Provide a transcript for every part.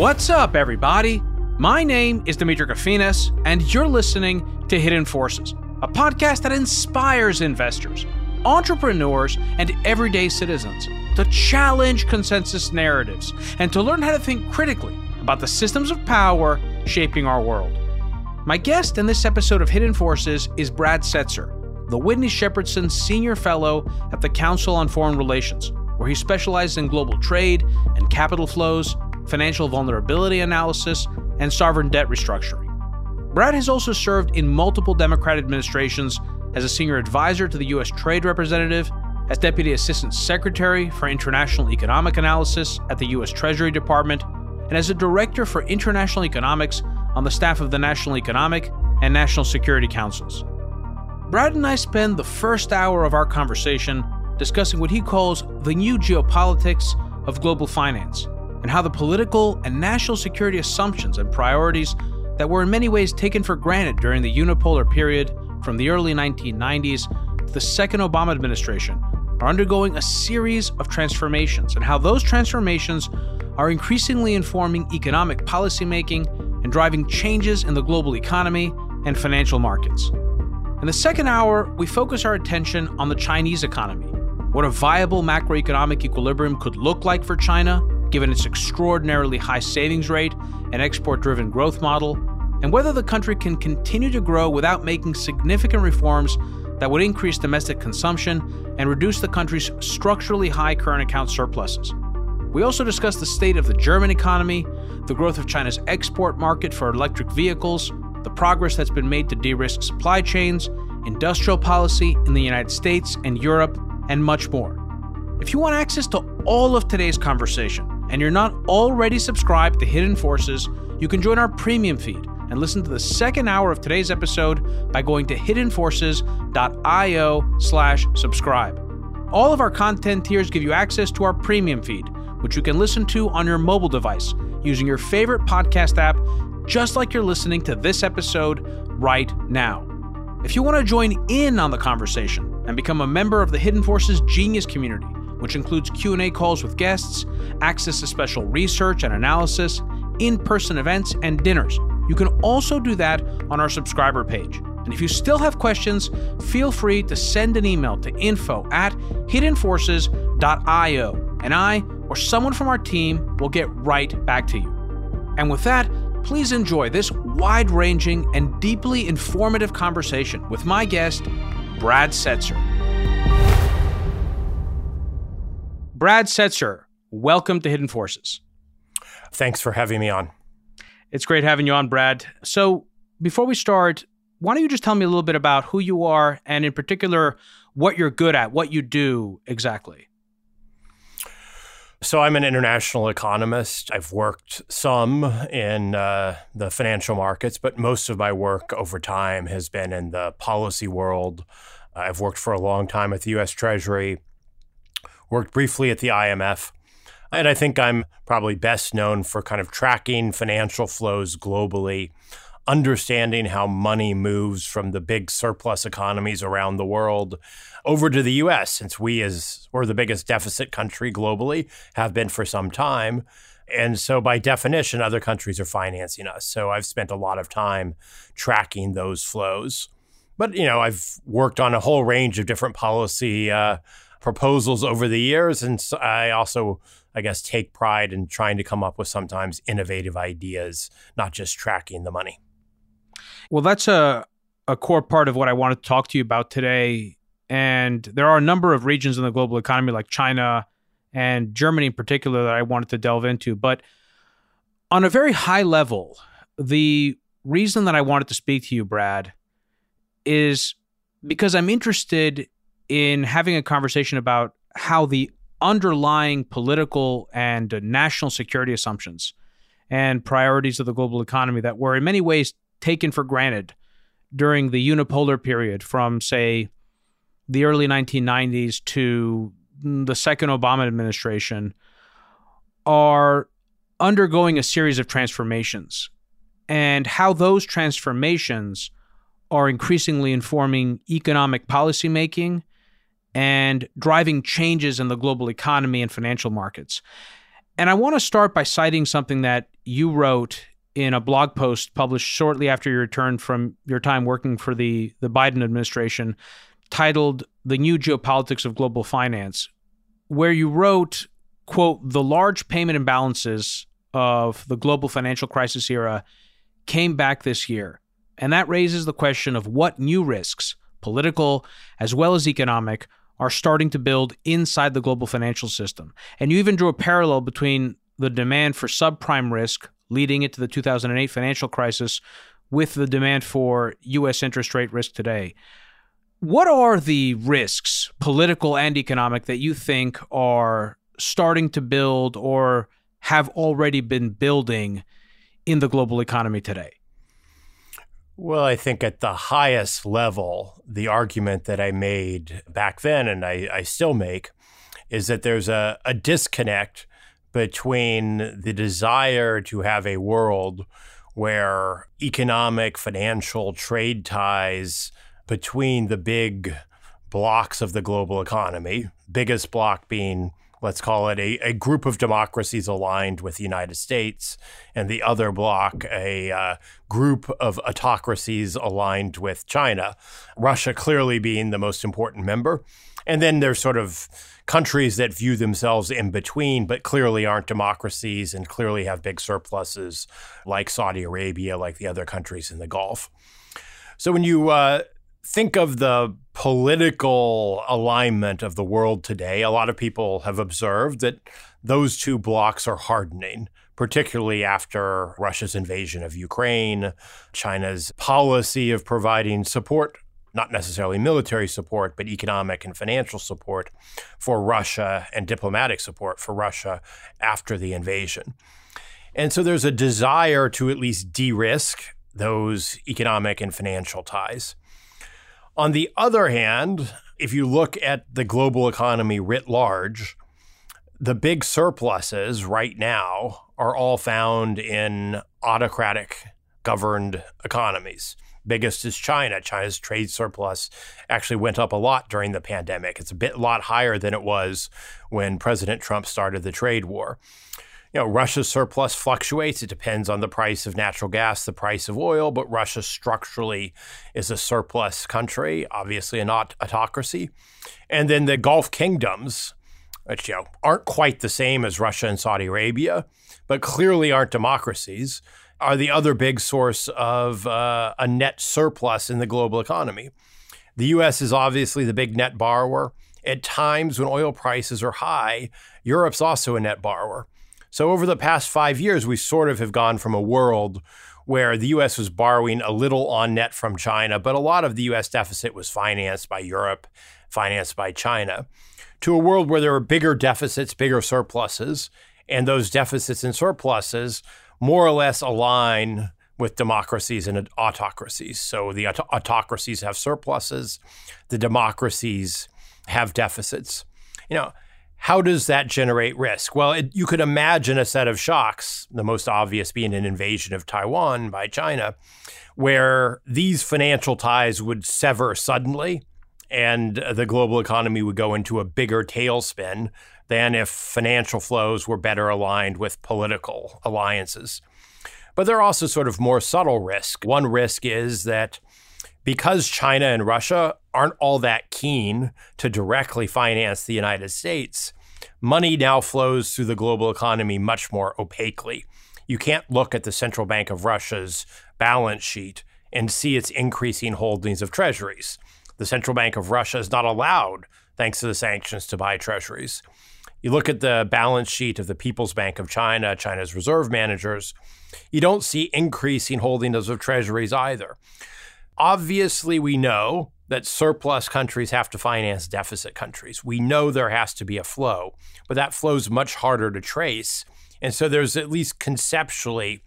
What's up, everybody? My name is Demetri Kofinas, and you're listening to Hidden Forces, a podcast that inspires investors, entrepreneurs, and everyday citizens to challenge consensus narratives and to learn how to think critically about the systems of power shaping our world. My guest in this episode of Hidden Forces is Brad Setser, the Whitney Shepardson Senior Fellow at the Council on Foreign Relations, where he specializes in global trade and capital flows, financial vulnerability analysis, and sovereign debt restructuring. Brad has also served in multiple Democrat administrations as a senior advisor to the U.S. Trade Representative, as Deputy Assistant Secretary for International Economic Analysis at the U.S. Treasury Department, and as a Director for International Economics on the staff of the National Economic and National Security Councils. Brad and I spend the first hour of our conversation discussing what he calls the new geopolitics of global finance and how the political and national security assumptions and priorities that were in many ways taken for granted during the unipolar period from the early 1990s to the second Obama administration are undergoing a series of transformations and how those transformations are increasingly informing economic policymaking and driving changes in the global economy and financial markets. In the second hour, we focus our attention on the Chinese economy, what a viable macroeconomic equilibrium could look like for China, given its extraordinarily high savings rate and export driven growth model, and whether the country can continue to grow without making significant reforms that would increase domestic consumption and reduce the country's structurally high current account surpluses. We also discuss the state of the German economy, the growth of China's export market for electric vehicles, the progress that's been made to de risk supply chains, industrial policy in the United States and Europe, and much more. If you want access to all of today's conversation and you're not already subscribed to Hidden Forces, you can join our premium feed and listen to the second hour of today's episode by going to hiddenforces.io slash subscribe. All of our content tiers give you access to our premium feed, which you can listen to on your mobile device using your favorite podcast app, just like you're listening to this episode right now. If you want to join in on the conversation and become a member of the Hidden Forces Genius community, which includes Q&A calls with guests, access to special research and analysis, in-person events, and dinners, you can also do that on our subscriber page. And if you still have questions, feel free to send an email to info at hiddenforces.io, and I or someone from our team will get right back to you. And with that, please enjoy this wide ranging and deeply informative conversation with my guest, Brad Setser. Brad Setser, welcome to Hidden Forces. Thanks for having me on. It's great having you on, Brad. So, before we start, why don't you just tell me a little bit about who you are and, in particular, what you're good at, what you do exactly? So, I'm an international economist. I've worked some in uh, the financial markets, but most of my work over time has been in the policy world. I've worked for a long time at the US Treasury, worked briefly at the IMF. And I think I'm probably best known for kind of tracking financial flows globally, understanding how money moves from the big surplus economies around the world over to the US, since we, as we're the biggest deficit country globally, have been for some time. And so, by definition, other countries are financing us. So, I've spent a lot of time tracking those flows. But, you know, I've worked on a whole range of different policy uh, proposals over the years. And so I also I guess, take pride in trying to come up with sometimes innovative ideas, not just tracking the money. Well, that's a, a core part of what I want to talk to you about today. And there are a number of regions in the global economy, like China and Germany in particular, that I wanted to delve into. But on a very high level, the reason that I wanted to speak to you, Brad, is because I'm interested in having a conversation about how the underlying political and national security assumptions and priorities of the global economy that were in many ways taken for granted during the unipolar period from, say, the early 1990s to the second Obama administration are undergoing a series of transformations and how those transformations are increasingly informing economic policymaking and driving changes in the global economy and financial markets. And I want to start by citing something that you wrote in a blog post published shortly after your return from your time working for the, the Biden administration titled The New Geopolitics of Global Finance, where you wrote, quote, the large payment imbalances of the global financial crisis era came back this year. And that raises the question of what new risks, political as well as economic, are starting to build inside the global financial system. And you even drew a parallel between the demand for subprime risk leading into the 2008 financial crisis with the demand for U.S. interest rate risk today. What are the risks, political and economic, that you think are starting to build or have already been building in the global economy today? Well, I think at the highest level, the argument that I made back then and I, I still make is that there's a, a disconnect between the desire to have a world where economic, financial, trade ties between the big blocks of the global economy, biggest block being let's call it a, a group of democracies aligned with the United States, and the other block, a uh, group of autocracies aligned with China, Russia clearly being the most important member. And then there's sort of countries that view themselves in between, but clearly aren't democracies and clearly have big surpluses, like Saudi Arabia, like the other countries in the Gulf. So when you uh, think of the political alignment of the world today, a lot of people have observed that those two blocks are hardening, particularly after Russia's invasion of Ukraine, China's policy of providing support not necessarily military support, but economic and financial support for Russia and diplomatic support for Russia after the invasion. And so there's a desire to at least de risk those economic and financial ties. On the other hand, if you look at the global economy writ large, the big surpluses right now are all found in autocratic governed economies. Biggest is China. China's trade surplus actually went up a lot during the pandemic. It's a bit lot higher than it was when President Trump started the trade war. You know, Russia's surplus fluctuates. It depends on the price of natural gas, the price of oil, but Russia structurally is a surplus country, obviously an autocracy. And then the Gulf kingdoms, which you know aren't quite the same as Russia and Saudi Arabia, but clearly aren't democracies are the other big source of uh, a net surplus in the global economy. The US is obviously the big net borrower. At times when oil prices are high, Europe's also a net borrower. So over the past five years, we sort of have gone from a world where the US was borrowing a little on net from China, but a lot of the US deficit was financed by Europe, financed by China, to a world where there are bigger deficits, bigger surpluses, and those deficits and surpluses more or less align with democracies and autocracies. So the aut- autocracies have surpluses, the democracies have deficits. You know, how does that generate risk? Well, it, you could imagine a set of shocks, the most obvious being an invasion of Taiwan by China, where these financial ties would sever suddenly and the global economy would go into a bigger tailspin than if financial flows were better aligned with political alliances. But there are also sort of more subtle risks. One risk is that because China and Russia aren't all that keen to directly finance the United States, money now flows through the global economy much more opaquely. You can't look at the central bank of Russia's balance sheet and see its increasing holdings of treasuries. The central bank of Russia is not allowed, thanks to the sanctions, to buy treasuries. You look at the balance sheet of the People's Bank of China, China's reserve managers, you don't see increasing holdings of treasuries either. Obviously, we know that surplus countries have to finance deficit countries. We know there has to be a flow, but that flow is much harder to trace. And so there's at least conceptually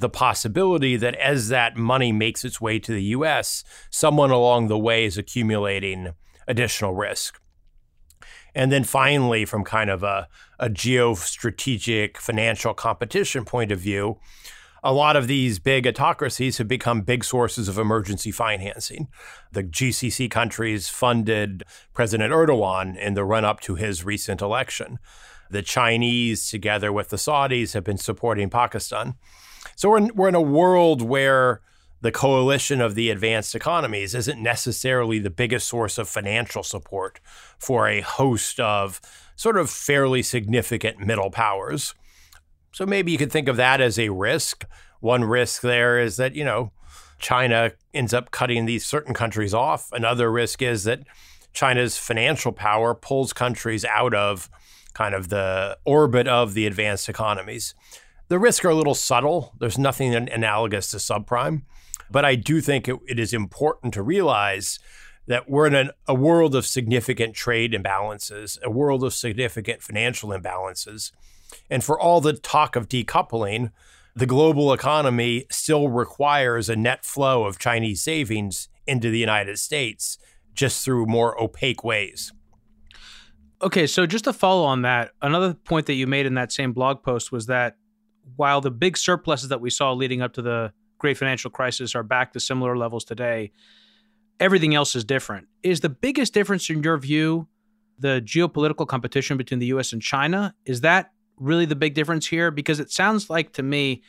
the possibility that as that money makes its way to the US, someone along the way is accumulating additional risk. And then finally, from kind of a, a geostrategic financial competition point of view, a lot of these big autocracies have become big sources of emergency financing. The GCC countries funded President Erdogan in the run up to his recent election. The Chinese, together with the Saudis, have been supporting Pakistan. So we're in, we're in a world where the coalition of the advanced economies isn't necessarily the biggest source of financial support for a host of sort of fairly significant middle powers. So maybe you could think of that as a risk. One risk there is that, you know, China ends up cutting these certain countries off. Another risk is that China's financial power pulls countries out of kind of the orbit of the advanced economies. The risks are a little subtle. There's nothing analogous to subprime. But I do think it, it is important to realize that we're in an, a world of significant trade imbalances, a world of significant financial imbalances. And for all the talk of decoupling, the global economy still requires a net flow of Chinese savings into the United States just through more opaque ways. Okay, so just to follow on that, another point that you made in that same blog post was that while the big surpluses that we saw leading up to the great financial crisis are back to similar levels today, everything else is different. Is the biggest difference in your view the geopolitical competition between the US and China? Is that really the big difference here? Because it sounds like to me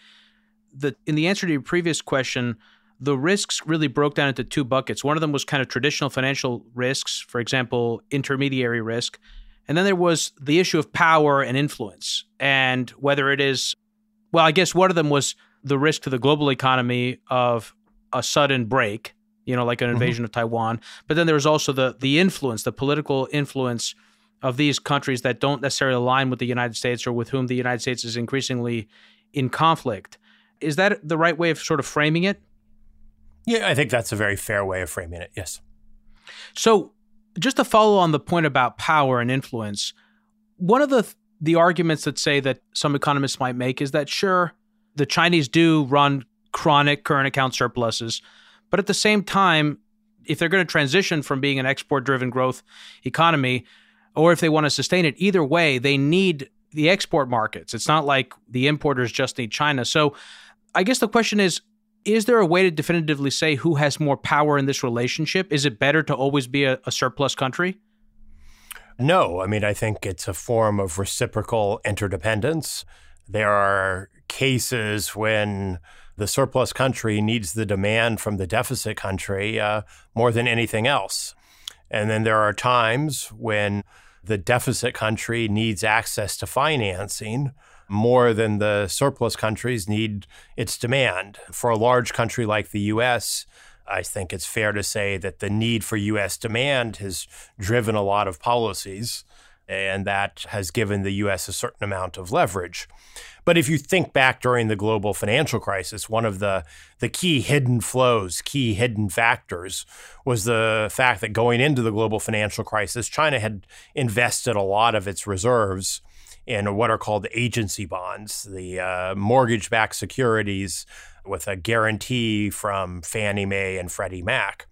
that in the answer to your previous question, the risks really broke down into two buckets. One of them was kind of traditional financial risks, for example, intermediary risk. And then there was the issue of power and influence, and whether it is, well, I guess one of them was the risk to the global economy of a sudden break, you know, like an mm-hmm. invasion mm-hmm. of Taiwan. But then there was also the the influence, the political influence of these countries that don't necessarily align with the United States or with whom the United States is increasingly in conflict. Is that the right way of sort of framing it? Yeah, I think that's a very fair way of framing it. Yes. So, just to follow on the point about power and influence, one of the the arguments that say that some economists might make is that sure, the Chinese do run chronic current account surpluses, but at the same time, if they're going to transition from being an export driven growth economy, or if they want to sustain it, either way, they need the export markets. It's not like the importers just need China. So I guess the question is is there a way to definitively say who has more power in this relationship? Is it better to always be a, a, surplus country? No. I mean, I think it's a form of reciprocal interdependence. There are cases when the surplus country needs the demand from the deficit country uh, more than anything else. And then there are times when the deficit country needs access to financing more than the surplus countries need its demand. For a large country like the US, I think it's fair to say that the need for US demand has driven a lot of policies, and that has given the US a certain amount of leverage. But if you think back during the global financial crisis, one of the, the key hidden flows, key hidden factors was the fact that going into the global financial crisis, China had invested a lot of its reserves in what are called agency bonds, the uh, mortgage backed securities with a guarantee from Fannie Mae and Freddie Mac.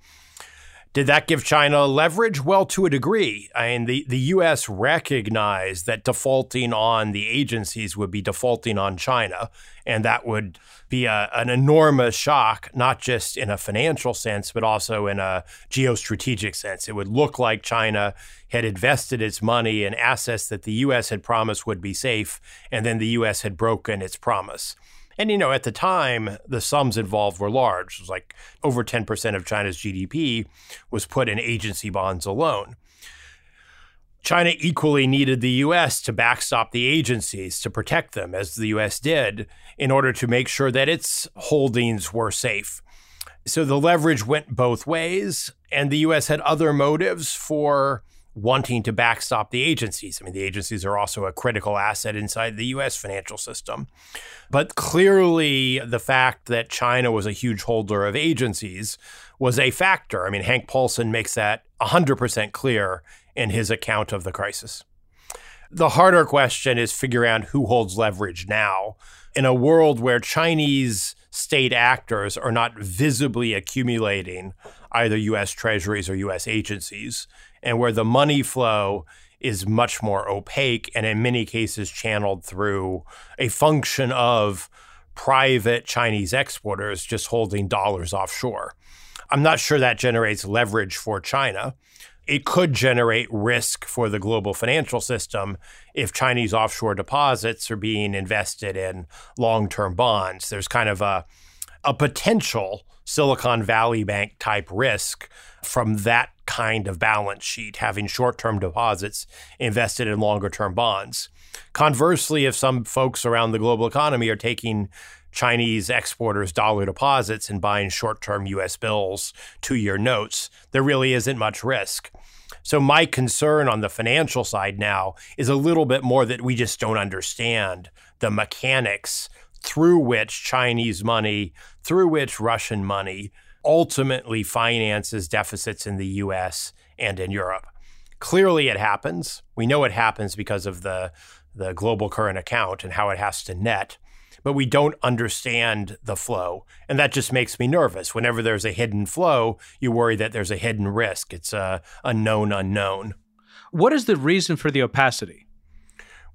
Did that give China leverage? Well, to a degree. I mean, the, the U.S. recognized that defaulting on the agencies would be defaulting on China, and that would be a, an enormous shock, not just in a financial sense, but also in a geostrategic sense. It would look like China had invested its money in assets that the U.S. had promised would be safe, and then the U.S. had broken its promise. And, you know, at the time, the sums involved were large. It was like over 10% of China's GDP was put in agency bonds alone. China equally needed the US to backstop the agencies to protect them, as the US did, in order to make sure that its holdings were safe. So the leverage went both ways, and the US had other motives for wanting to backstop the agencies. I mean, the agencies are also a critical asset inside the US financial system. But clearly, the fact that China was a huge holder of agencies was a factor. I mean, Hank Paulson makes that 100% clear in his account of the crisis. The harder question is figuring out who holds leverage now in a world where Chinese state actors are not visibly accumulating either US treasuries or US agencies and where the money flow is much more opaque and in many cases channeled through a function of private Chinese exporters just holding dollars offshore. I'm not sure that generates leverage for China. it could generate risk for the global financial system if Chinese offshore deposits are being invested in long term bonds. There's kind of a, a potential Silicon Valley Bank type risk from that kind of balance sheet, having short term deposits invested in longer term bonds. Conversely, if some folks around the global economy are taking Chinese exporters' dollar deposits and buying short term US bills, two year notes, there really isn't much risk. So, my concern on the financial side now is a little bit more that we just don't understand the mechanics through which Chinese money, through which Russian money ultimately finances deficits in the US and in Europe. Clearly, it happens. We know it happens because of the, the global current account and how it has to net but we don't understand the flow. And that just makes me nervous. Whenever there's a hidden flow, you worry that there's a hidden risk. It's uh, a, a known unknown. What is the reason for the opacity?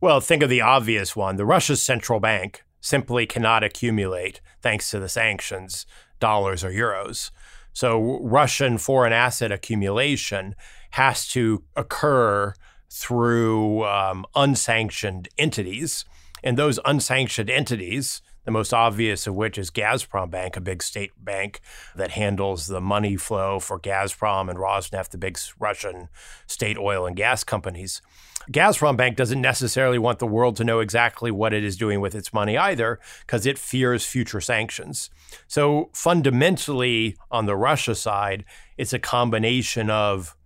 Well, think of the obvious one. The Russia's central bank simply cannot accumulate, thanks to the sanctions, dollars or euros. So Russian foreign asset accumulation has to occur through um, unsanctioned entities and those unsanctioned entities, the most obvious of which is Gazprom Bank, a big state bank that handles the money flow for Gazprom and Rosneft, the big Russian state oil and gas companies. Gazprom Bank doesn't necessarily want the world to know exactly what it is doing with its money either, because it fears future sanctions. So, fundamentally, on the Russia side, it's a combination of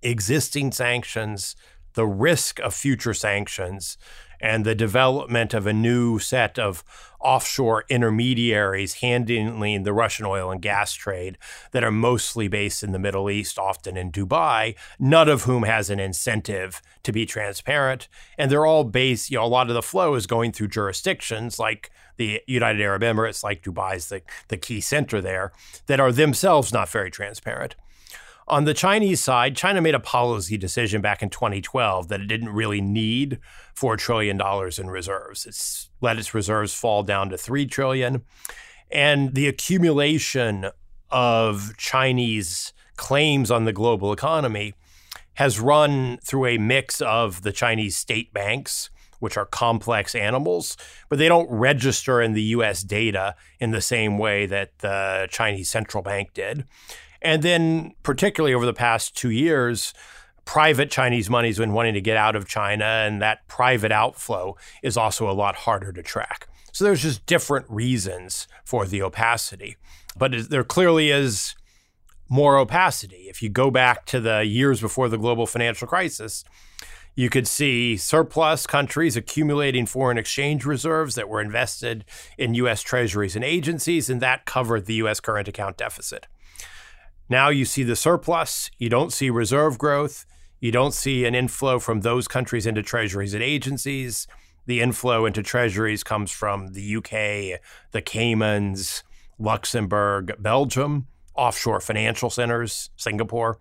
existing sanctions, the risk of future sanctions, and the development of a new set of offshore intermediaries handling the Russian oil and gas trade that are mostly based in the Middle East, often in Dubai, none of whom has an incentive to be transparent. And they're all based, you know, a lot of the flow is going through jurisdictions like the United Arab Emirates, like Dubai's the, the key center there, that are themselves not very transparent. On the Chinese side, China made a policy decision back in 2012 that it didn't really need $4 trillion in reserves. It's let its reserves fall down to 3 trillion. And the accumulation of Chinese claims on the global economy has run through a mix of the Chinese state banks, which are complex animals, but they don't register in the US data in the same way that the Chinese central bank did. And then, particularly over the past two years, private Chinese money has been wanting to get out of China, and that private outflow is also a lot harder to track. So there's just different reasons for the opacity. But there clearly is more opacity. If you go back to the years before the global financial crisis, you could see surplus countries accumulating foreign exchange reserves that were invested in U.S. treasuries and agencies, and that covered the U.S. current account deficit. Now you see the surplus, you don't see reserve growth, you don't see an inflow from those countries into treasuries and agencies. The inflow into treasuries comes from the UK, the Caymans, Luxembourg, Belgium, offshore financial centers, Singapore.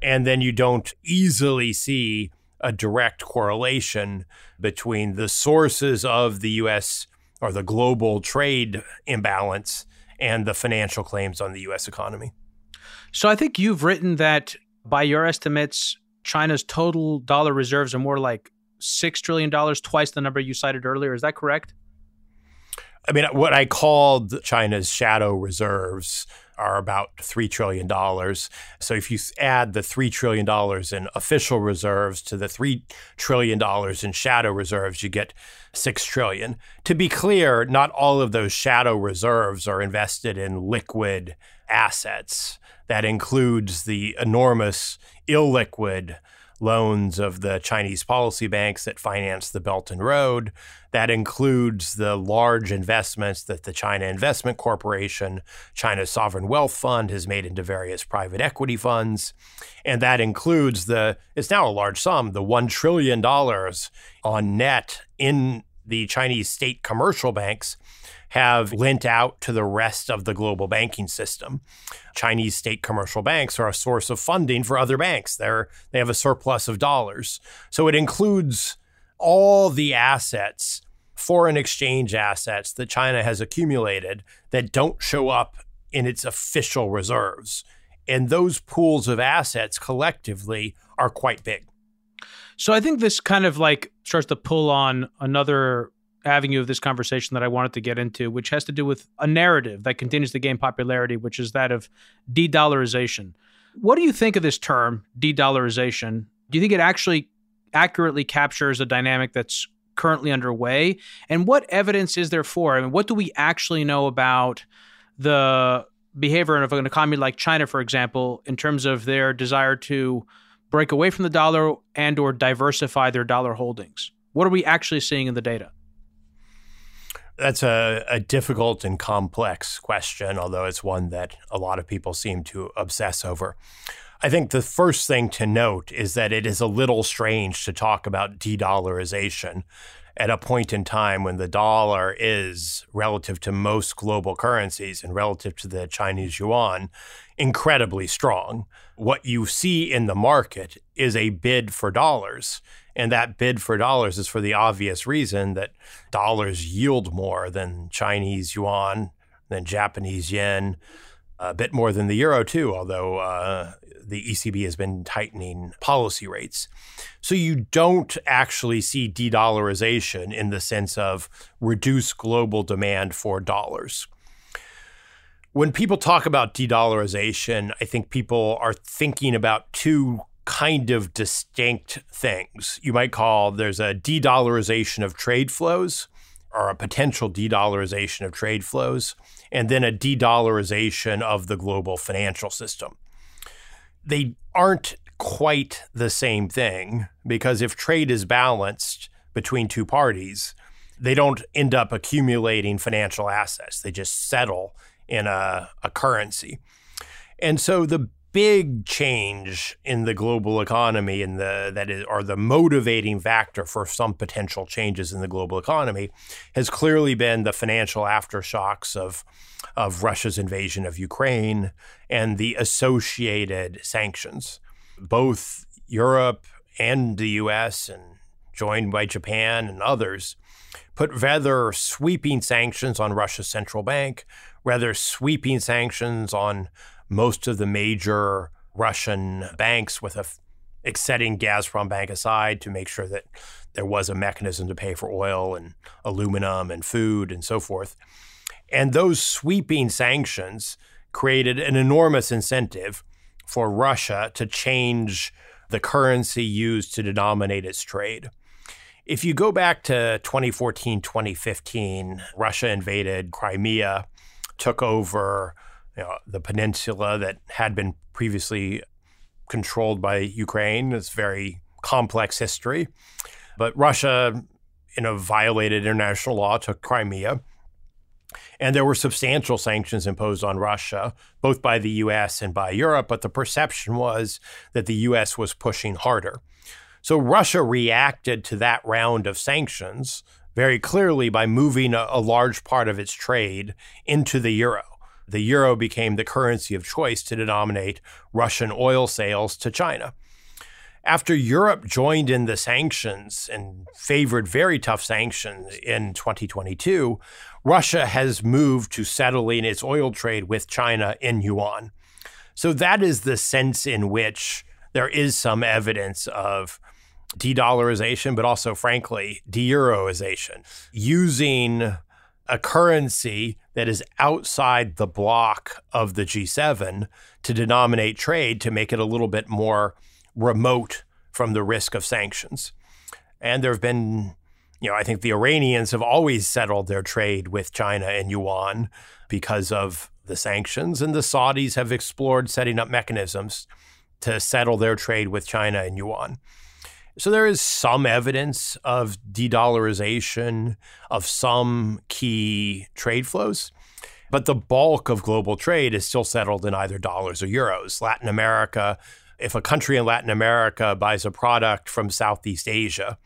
And then you don't easily see a direct correlation between the sources of the US or the global trade imbalance and the financial claims on the US economy. So I think you've written that by your estimates, China's total dollar reserves are more like $6 trillion, twice the number you cited earlier. Is that correct? I mean, what I called China's shadow reserves are about $3 trillion. So if you add the $3 trillion in official reserves to the $3 trillion in shadow reserves, you get $6 trillion. To be clear, not all of those shadow reserves are invested in liquid assets that includes the enormous illiquid loans of the Chinese policy banks that finance the Belt and Road. That includes the large investments that the China Investment Corporation, China's sovereign wealth fund, has made into various private equity funds. And that includes the, it's now a large sum, the $1 trillion on net in the Chinese state commercial banks have lent out to the rest of the global banking system. Chinese state commercial banks are a source of funding for other banks. They're, they have a surplus of dollars. So it includes all the assets, foreign exchange assets that China has accumulated that don't show up in its official reserves. And those pools of assets collectively are quite big. So I think this kind of like starts to pull on another avenue of this conversation that I wanted to get into, which has to do with a narrative that continues to gain popularity, which is that of de dollarization. What do you think of this term, de dollarization? Do you think it actually accurately captures a dynamic that's currently underway? And what evidence is there for? I mean, what do we actually know about the behavior of an economy like China, for example, in terms of their desire to break away from the dollar and or diversify their dollar holdings? What are we actually seeing in the data? That's a, a, difficult and complex question, although it's one that a lot of people seem to obsess over. I think the first thing to note is that it is a little strange to talk about de dollarization at a point in time when the dollar is, relative to most global currencies and relative to the Chinese yuan, incredibly strong. What you see in the market is a bid for dollars. And that bid for dollars is for the obvious reason that dollars yield more than Chinese yuan, than Japanese yen, a bit more than the euro, too, although uh, the ECB has been tightening policy rates. So you don't actually see de dollarization in the sense of reduced global demand for dollars. When people talk about de dollarization, I think people are thinking about two kind of distinct things. You might call there's a de dollarization of trade flows or a potential de dollarization of trade flows, and then a de dollarization of the global financial system. They aren't quite the same thing because if trade is balanced between two parties, they don't end up accumulating financial assets. They just settle in a, a currency. And so the big change in the global economy and the that is are the motivating factor for some potential changes in the global economy has clearly been the financial aftershocks of of Russia's invasion of Ukraine and the associated sanctions. Both Europe and the US and joined by Japan and others put rather sweeping sanctions on Russia's central bank, rather sweeping sanctions on most of the major Russian banks with a setting Gazprom Bank aside to make sure that there was a mechanism to pay for oil and aluminum and food and so forth. And those sweeping sanctions created an enormous incentive for Russia to change the currency used to denominate its trade. If you go back to 2014, 2015, Russia invaded Crimea, took over you know, the peninsula that had been previously controlled by Ukraine. It's very complex history. But Russia, you know, violated international law, took Crimea. And there were substantial sanctions imposed on Russia, both by the US and by Europe, but the perception was that the US was pushing harder. So Russia reacted to that round of sanctions very clearly by moving a, a large part of its trade into the euro the euro became the currency of choice to denominate Russian oil sales to China. After Europe joined in the sanctions and favored very tough sanctions in 2022, Russia has moved to settling its oil trade with China in yuan. So that is the sense in which there is some evidence of de dollarization, but also, frankly, de euroization, using a currency that is outside the block of the G7 to denominate trade to make it a little bit more remote from the risk of sanctions. And there have been, you know, I think the Iranians have always settled their trade with China and yuan because of the sanctions, and the Saudis have explored setting up mechanisms to settle their trade with China and yuan. So there is some evidence of de dollarization of some key trade flows, but the bulk of global trade is still settled in either dollars or euros. Latin America, if a country in Latin America buys a product from Southeast Asia,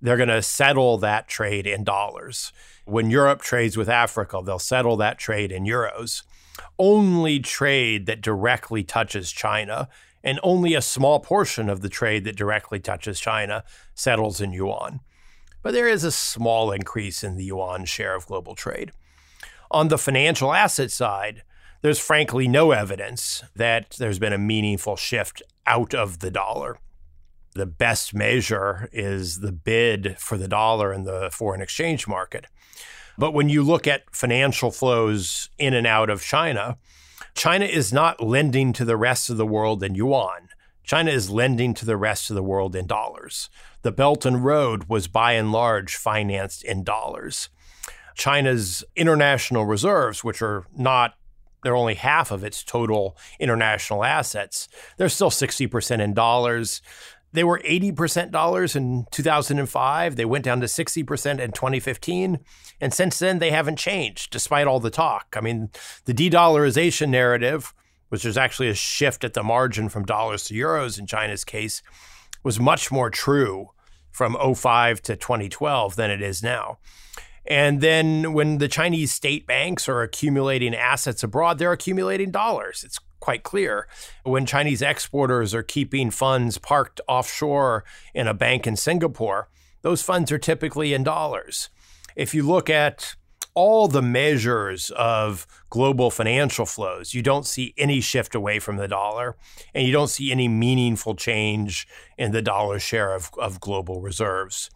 they're going to settle that trade in dollars. When Europe trades with Africa, they'll settle that trade in euros. Only trade that directly touches China and only a small portion of the trade that directly touches China settles in yuan. But there is a small increase in the yuan share of global trade. On the financial asset side, there's frankly no evidence that there's been a meaningful shift out of the dollar. The best measure is the bid for the dollar in the foreign exchange market. But when you look at financial flows in and out of China, China is not lending to the rest of the world in yuan. China is lending to the rest of the world in dollars. The Belt and Road was by and large financed in dollars. China's international reserves, which are not, they're only half of its total international assets, they're still 60% in dollars. They were 80% dollars in 2005. They went down to 60% in 2015. And since then, they haven't changed despite all the talk. I mean, the de dollarization narrative, which is actually a shift at the margin from dollars to euros in China's case, was much more true from 05 to 2012 than it is now. And then when the Chinese state banks are accumulating assets abroad, they're accumulating dollars. It's quite clear. When Chinese exporters are keeping funds parked offshore in a bank in Singapore, those funds are typically in dollars. If you look at all the measures of global financial flows, you don't see any shift away from the dollar, and you don't see any meaningful change in the dollar share of, of global reserves.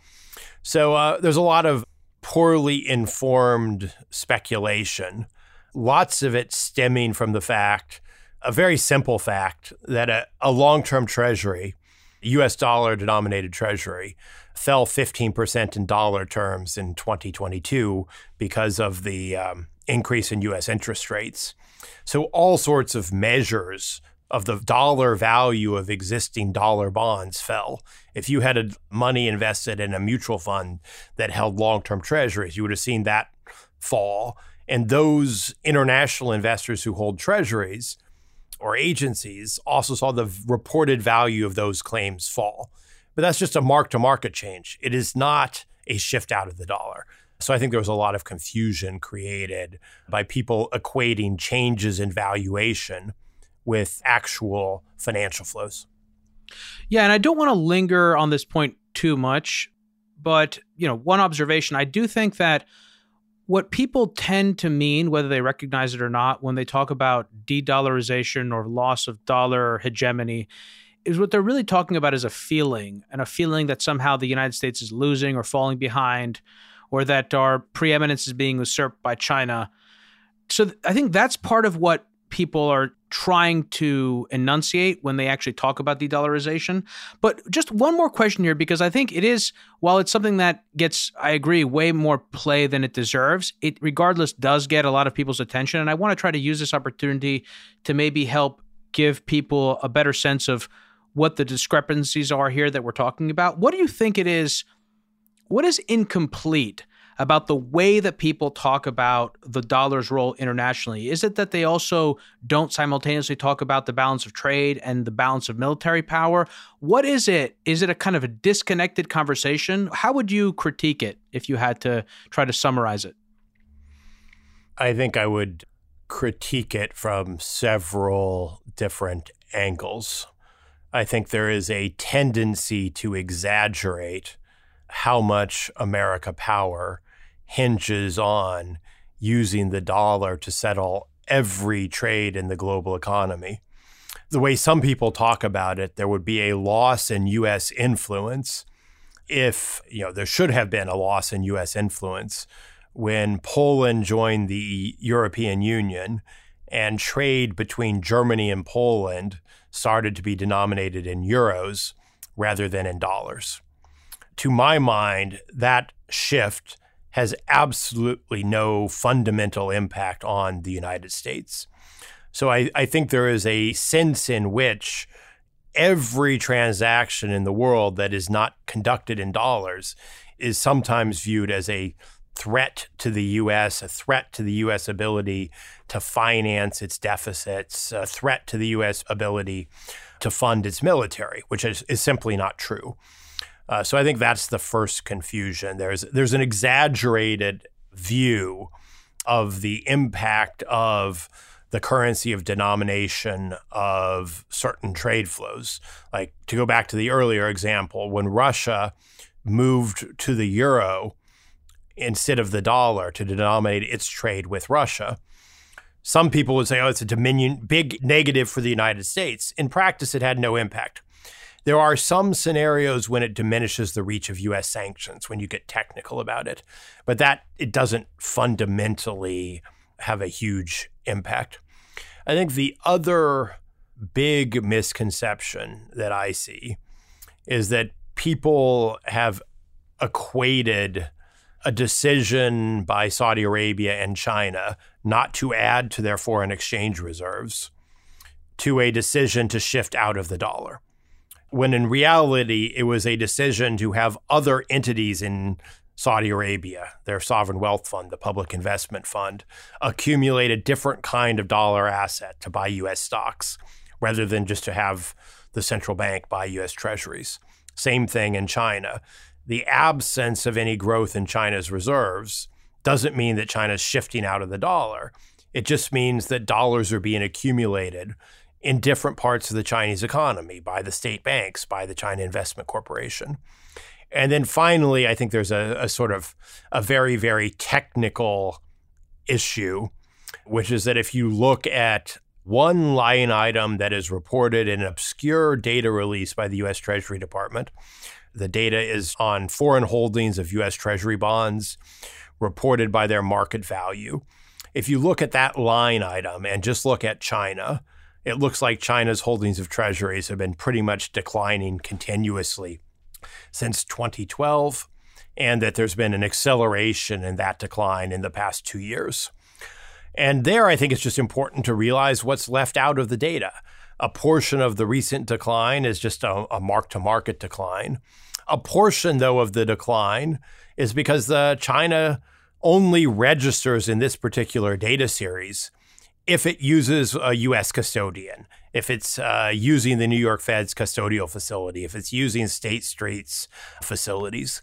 So uh, there's a lot of poorly informed speculation, lots of it stemming from the fact a very simple fact that a, a long term treasury, US dollar denominated treasury, fell 15% in dollar terms in 2022 because of the um, increase in US interest rates. So, all sorts of measures of the dollar value of existing dollar bonds fell. If you had money invested in a mutual fund that held long term treasuries, you would have seen that fall. And those international investors who hold treasuries or agencies also saw the reported value of those claims fall. But that's just a mark to market change. It is not a shift out of the dollar. So I think there was a lot of confusion created by people equating changes in valuation with actual financial flows. Yeah, and I don't want to linger on this point too much, but you know, one observation, I do think that what people tend to mean, whether they recognize it or not, when they talk about de dollarization or loss of dollar hegemony, is what they're really talking about is a feeling and a feeling that somehow the United States is losing or falling behind or that our preeminence is being usurped by China. So th- I think that's part of what people are trying to enunciate when they actually talk about de-dollarization. But just one more question here, because I think it is, while it's something that gets, I agree, way more play than it deserves, it regardless does get a lot of people's attention. And I want to try to use this opportunity to maybe help give people a better sense of what the discrepancies are here that we're talking about. What do you think it is? What is incomplete about the way that people talk about the dollar's role internationally? Is it that they also don't simultaneously talk about the balance of trade and the balance of military power? What is it? Is it a kind of a disconnected conversation? How would you critique it if you had to try to summarize it? I think I would critique it from several different angles. I think there is a tendency to exaggerate how much America power hinges on using the dollar to settle every trade in the global economy. The way some people talk about it, there would be a loss in US influence if, you know, there should have been a loss in US influence when Poland joined the European Union and trade between Germany and Poland started to be denominated in euros rather than in dollars. To my mind, that shift has absolutely no fundamental impact on the United States. So I, I think there is a sense in which every transaction in the world that is not conducted in dollars is sometimes viewed as a threat to the U.S., a threat to the U.S. ability to finance its deficits, a threat to the U.S. ability to fund its military, which is, is simply not true. Uh, so I think that's the first confusion. There's there's an exaggerated view of the impact of the currency of denomination of certain trade flows. Like to go back to the earlier example, when Russia moved to the euro instead of the dollar to denominate its trade with Russia, some people would say, oh, it's a dominion, big negative for the United States. In practice, it had no impact. There are some scenarios when it diminishes the reach of US sanctions, when you get technical about it, but that it doesn't fundamentally have a huge impact. I think the other big misconception that I see is that people have equated a decision by Saudi Arabia and China not to add to their foreign exchange reserves to a decision to shift out of the dollar. When in reality, it was a decision to have other entities in Saudi Arabia, their sovereign wealth fund, the public investment fund, accumulate a different kind of dollar asset to buy US stocks rather than just to have the central bank buy US treasuries. Same thing in China the absence of any growth in China's reserves doesn't mean that China's shifting out of the dollar. It just means that dollars are being accumulated in different parts of the Chinese economy by the state banks, by the China Investment Corporation. And then finally, I think there's a, a sort of a very, very technical issue, which is that if you look at one line item that is reported in an obscure data release by the US Treasury Department, the data is on foreign holdings of US Treasury bonds reported by their market value. If you look at that line item and just look at China, it looks like China's holdings of treasuries have been pretty much declining continuously since 2012, and that there's been an acceleration in that decline in the past two years. And there, I think it's just important to realize what's left out of the data. A portion of the recent decline is just a, mark to market decline. A portion, though, of the decline is because uh, China only registers in this particular data series if it uses a U.S. custodian, if it's uh, using the New York Fed's custodial facility, if it's using State Street's facilities.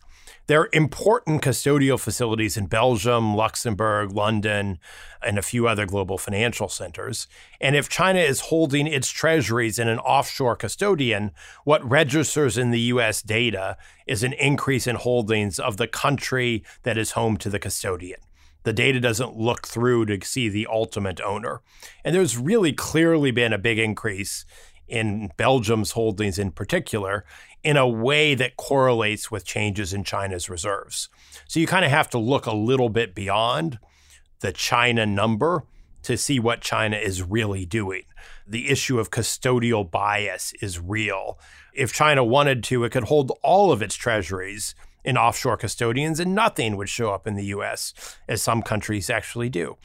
There are important custodial facilities in Belgium, Luxembourg, London, and a few other global financial centers. And if China is holding its treasuries in an offshore custodian, what registers in the US data is an increase in holdings of the country that is home to the custodian. The data doesn't look through to see the ultimate owner. And there's really clearly been a big increase in Belgium's holdings in particular in a way that correlates with changes in China's reserves. So you kind of have to look a little bit beyond the China number to see what China is really doing. The issue of custodial bias is real. If China wanted to, it could hold all of its treasuries in offshore custodians and nothing would show up in the US, as some countries actually do.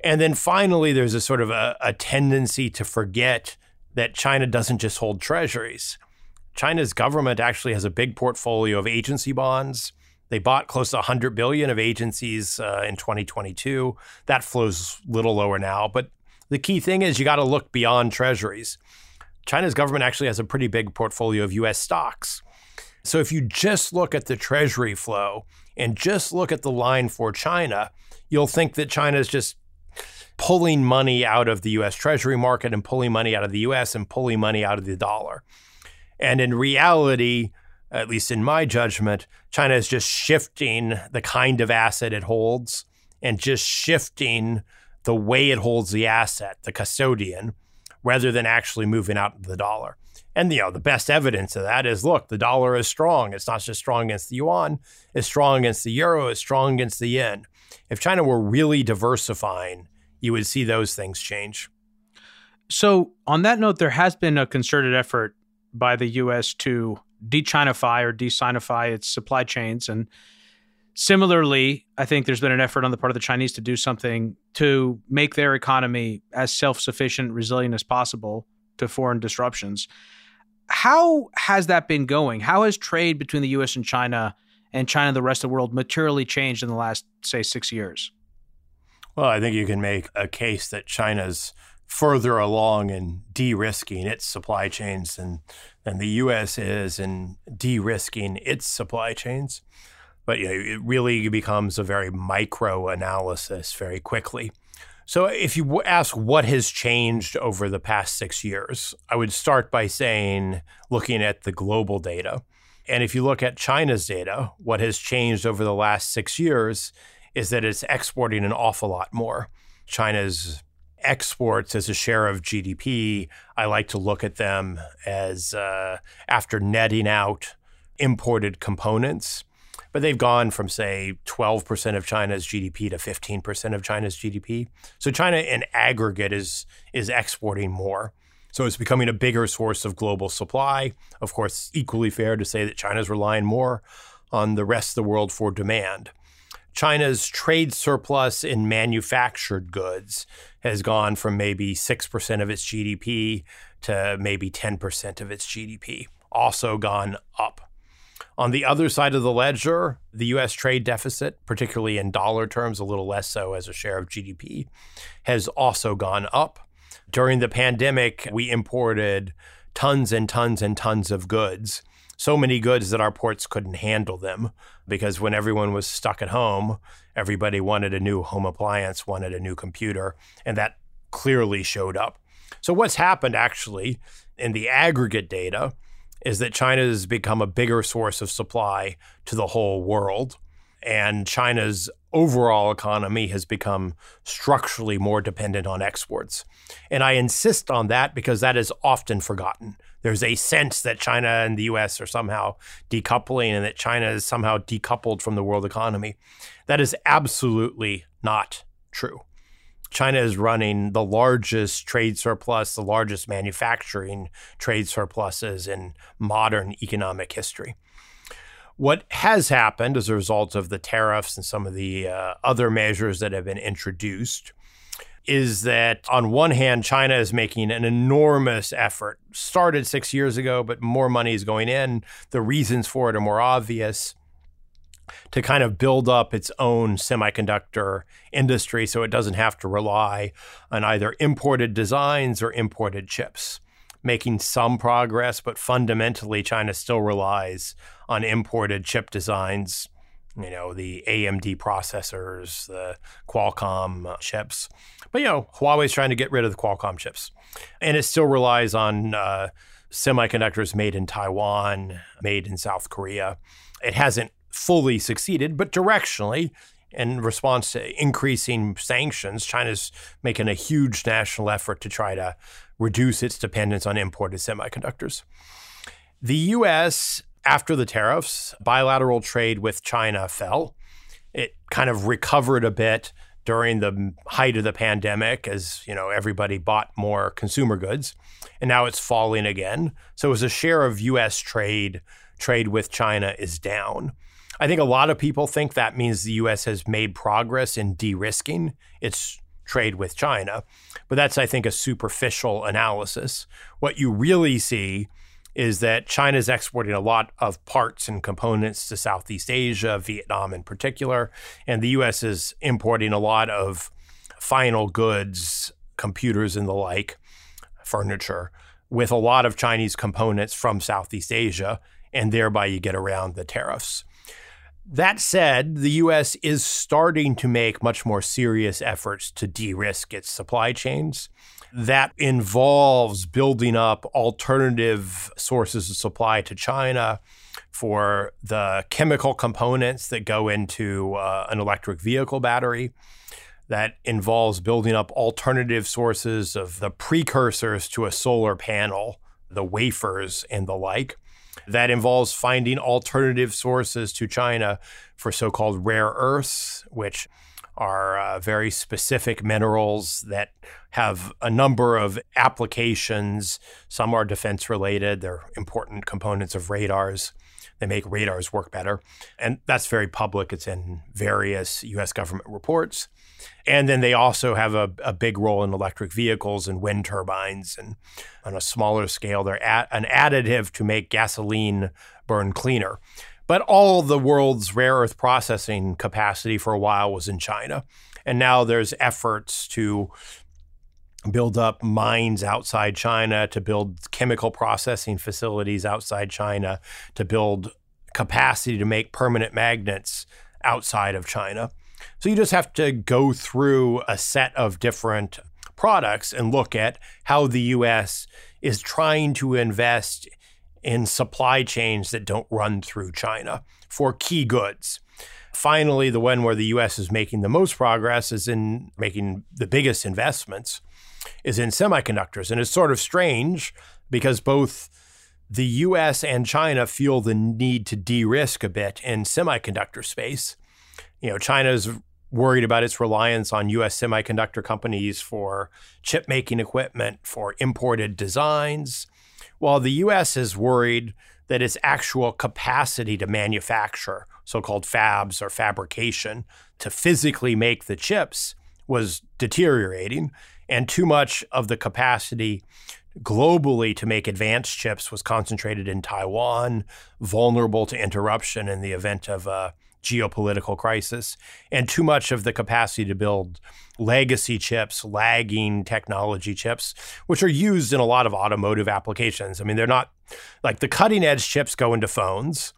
And then finally, there's a sort of a, a tendency to forget that China doesn't just hold treasuries. China's government actually has a big portfolio of agency bonds. They bought close to 100 billion of agencies uh, in 2022. That flows a little lower now, but the key thing is you got to look beyond treasuries. China's government actually has a pretty big portfolio of US stocks. So if you just look at the treasury flow and just look at the line for China, you'll think that China is just pulling money out of the US Treasury market and pulling money out of the US and pulling money out of the dollar. And in reality, at least in my judgment, China is just shifting the kind of asset it holds and just shifting the way it holds the asset, the custodian, rather than actually moving out of the dollar. And you know, the best evidence of that is look, the dollar is strong. It's not just strong against the yuan, it's strong against the euro, it's strong against the yen. If China were really diversifying you would see those things change. So, on that note, there has been a concerted effort by the U.S. to de-Chinify or de-Sinify its supply chains, and similarly, I think there's been an effort on the part of the Chinese to do something to make their economy as self-sufficient, resilient as possible to foreign disruptions. How has that been going? How has trade between the U.S. and China and China and the rest of the world materially changed in the last, say, six years? Well, I think you can make a case that China's further along in de-risking its supply chains than, than the U.S. is in de-risking its supply chains. But you know, it really becomes a very micro analysis very quickly. So, if you ask what has changed over the past six years, I would start by saying looking at the global data. And if you look at China's data, what has changed over the last six years is that it's exporting an awful lot more. China's exports as a share of GDP, I like to look at them as uh, after netting out imported components. But they've gone from, say, 12% of China's GDP to 15% of China's GDP. So China in aggregate is, is exporting more. So it's becoming a bigger source of global supply. Of course, equally fair to say that China's relying more on the rest of the world for demand. China's trade surplus in manufactured goods has gone from maybe 6% of its GDP to maybe 10% of its GDP, also gone up. On the other side of the ledger, the US trade deficit, particularly in dollar terms, a little less so as a share of GDP, has also gone up. During the pandemic, we imported tons and tons and tons of goods so many goods that our ports couldn't handle them because when everyone was stuck at home, everybody wanted a new home appliance, wanted a new computer, and that clearly showed up. So, what's happened actually in the aggregate data is that China has become a bigger source of supply to the whole world. And China's overall economy has become structurally more dependent on exports. And I insist on that because that is often forgotten there's a sense that China and the US are somehow decoupling and that China is somehow decoupled from the world economy. That is absolutely not true. China is running the largest trade surplus, the largest manufacturing trade surpluses in modern economic history. What has happened as a result of the tariffs and some of the uh, other measures that have been introduced is that on one hand, China is making an enormous effort. Started six years ago, but more money is going in. The reasons for it are more obvious to kind of build up its own semiconductor industry so it doesn't have to rely on either imported designs or imported chips. Making some progress, but fundamentally, China still relies on imported chip designs you know, the AMD processors, the Qualcomm chips. But, you know, Huawei's trying to get rid of the Qualcomm chips. And it still relies on uh, semiconductors made in Taiwan, made in South Korea. It hasn't fully succeeded, but directionally, in response to increasing sanctions, China's making a huge national effort to try to reduce its dependence on imported semiconductors. The US after the tariffs, bilateral trade with China fell. It kind of recovered a bit during the height of the pandemic as, you know, everybody bought more consumer goods. And now it's falling again. So as a share of US trade, trade with China is down. I think a lot of people think that means the US has made progress in de-risking its trade with China. But that's, I think, a superficial analysis. What you really see is that China is exporting a lot of parts and components to Southeast Asia, Vietnam in particular, and the US is importing a lot of final goods, computers and the like, furniture, with a lot of Chinese components from Southeast Asia, and thereby you get around the tariffs. That said, the US is starting to make much more serious efforts to de risk its supply chains that involves building up alternative sources of supply to China for the chemical components that go into uh, an electric vehicle battery. That involves building up alternative sources of the precursors to a solar panel, the wafers and the like. That involves finding alternative sources to China for so called rare earths, which are uh, very specific minerals that have a number of applications. Some are defense related, they're important components of radars. They make radars work better. And that's very public. It's in various US government reports. And then they also have a, a big role in electric vehicles and wind turbines. And on a smaller scale, they're an additive to make gasoline burn cleaner. But all the world's rare earth processing capacity for a while was in China. And now there's efforts to build up mines outside China, to build chemical processing facilities outside China, to build capacity to make permanent magnets outside of China. So you just have to go through a set of different products and look at how the US is trying to invest in supply chains that don't run through China for key goods. Finally, the one where the US is making the most progress is in making the biggest investments is in semiconductors. And it's sort of strange because both the US and China feel the need to de risk a bit in semiconductor space. You know, China's worried about its reliance on US semiconductor companies for chip making equipment, for imported designs, while the US is worried that its actual capacity to manufacture, so called fabs or fabrication, to physically make the chips was deteriorating, and too much of the capacity globally to make advanced chips was concentrated in Taiwan, vulnerable to interruption in the event of a geopolitical crisis, and too much of the capacity to build legacy chips, lagging technology chips, which are used in a lot of automotive applications. I mean, they're not like the cutting edge chips go into phones,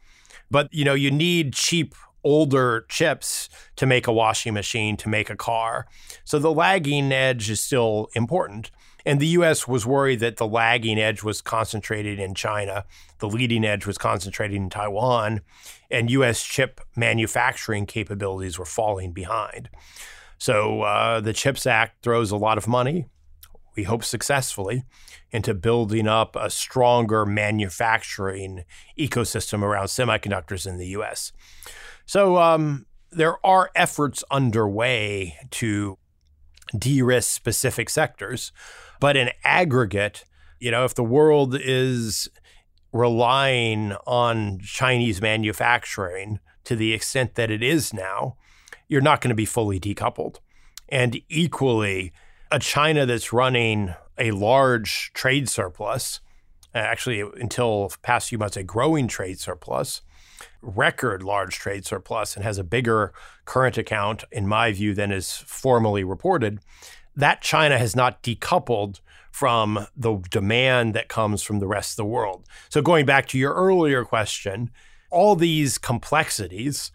but you know, you need cheap older chips to make a washing machine, to make a car. So the lagging edge is still important. And the US was worried that the lagging edge was concentrated in China, the leading edge was concentrated in Taiwan, and US chip manufacturing capabilities were falling behind. So uh, the CHIPS Act throws a lot of money, we hope successfully, into building up a stronger manufacturing ecosystem around semiconductors in the US. So um, there are efforts underway to de risk specific sectors. But in aggregate, you know, if the world is relying on Chinese manufacturing to the extent that it is now, you're not going to be fully decoupled. And equally, a China that's running a large trade surplus, uh, actually, until past few months, a growing trade surplus, record large trade surplus, and has a bigger current account, in my view, than is formally reported, that China has not decoupled from the demand that comes from the rest of the world. So, going back to your earlier question, all these complexities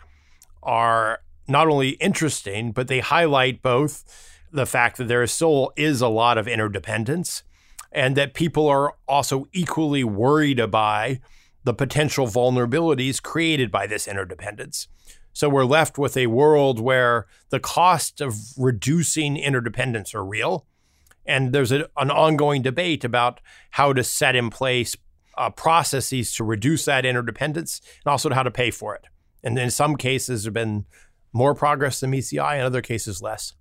are not only interesting, but they highlight both the fact that there still is a lot of interdependence and that people are also equally worried by the potential vulnerabilities created by this interdependence. So we're left with a world where the cost of reducing interdependence are real. And there's a, an ongoing debate about how to set in place uh, processes to reduce that interdependence and also how to pay for it. And in some cases, there have been more progress than eye, in other cases, less.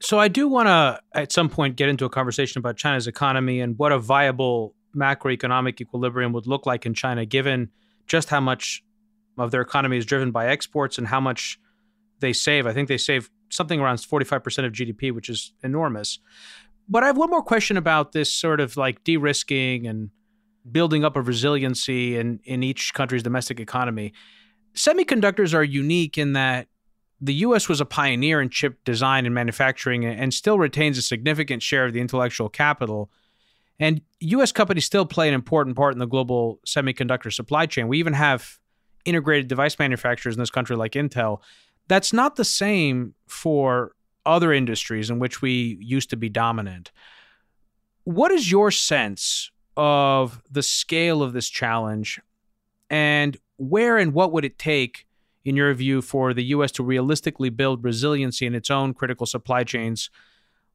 So I do want to, at some point, get into a conversation about China's economy and what a viable macroeconomic equilibrium would look like in China, given just how much of their economy is driven by exports and how much they save. I think they save something around 45% of GDP, which is enormous. But I have one more question about this sort of like de risking and building up of resiliency in, in each country's domestic economy. Semiconductors are unique in that the US was a pioneer in chip design and manufacturing and still retains a significant share of the intellectual capital. And US companies still play an important part in the global semiconductor supply chain. We even have integrated device manufacturers in this country like Intel. That's not the same for other industries in which we used to be dominant. What is your sense of the scale of this challenge and where and what would it take, in your view, for the U.S. to realistically build resiliency in its own critical supply chains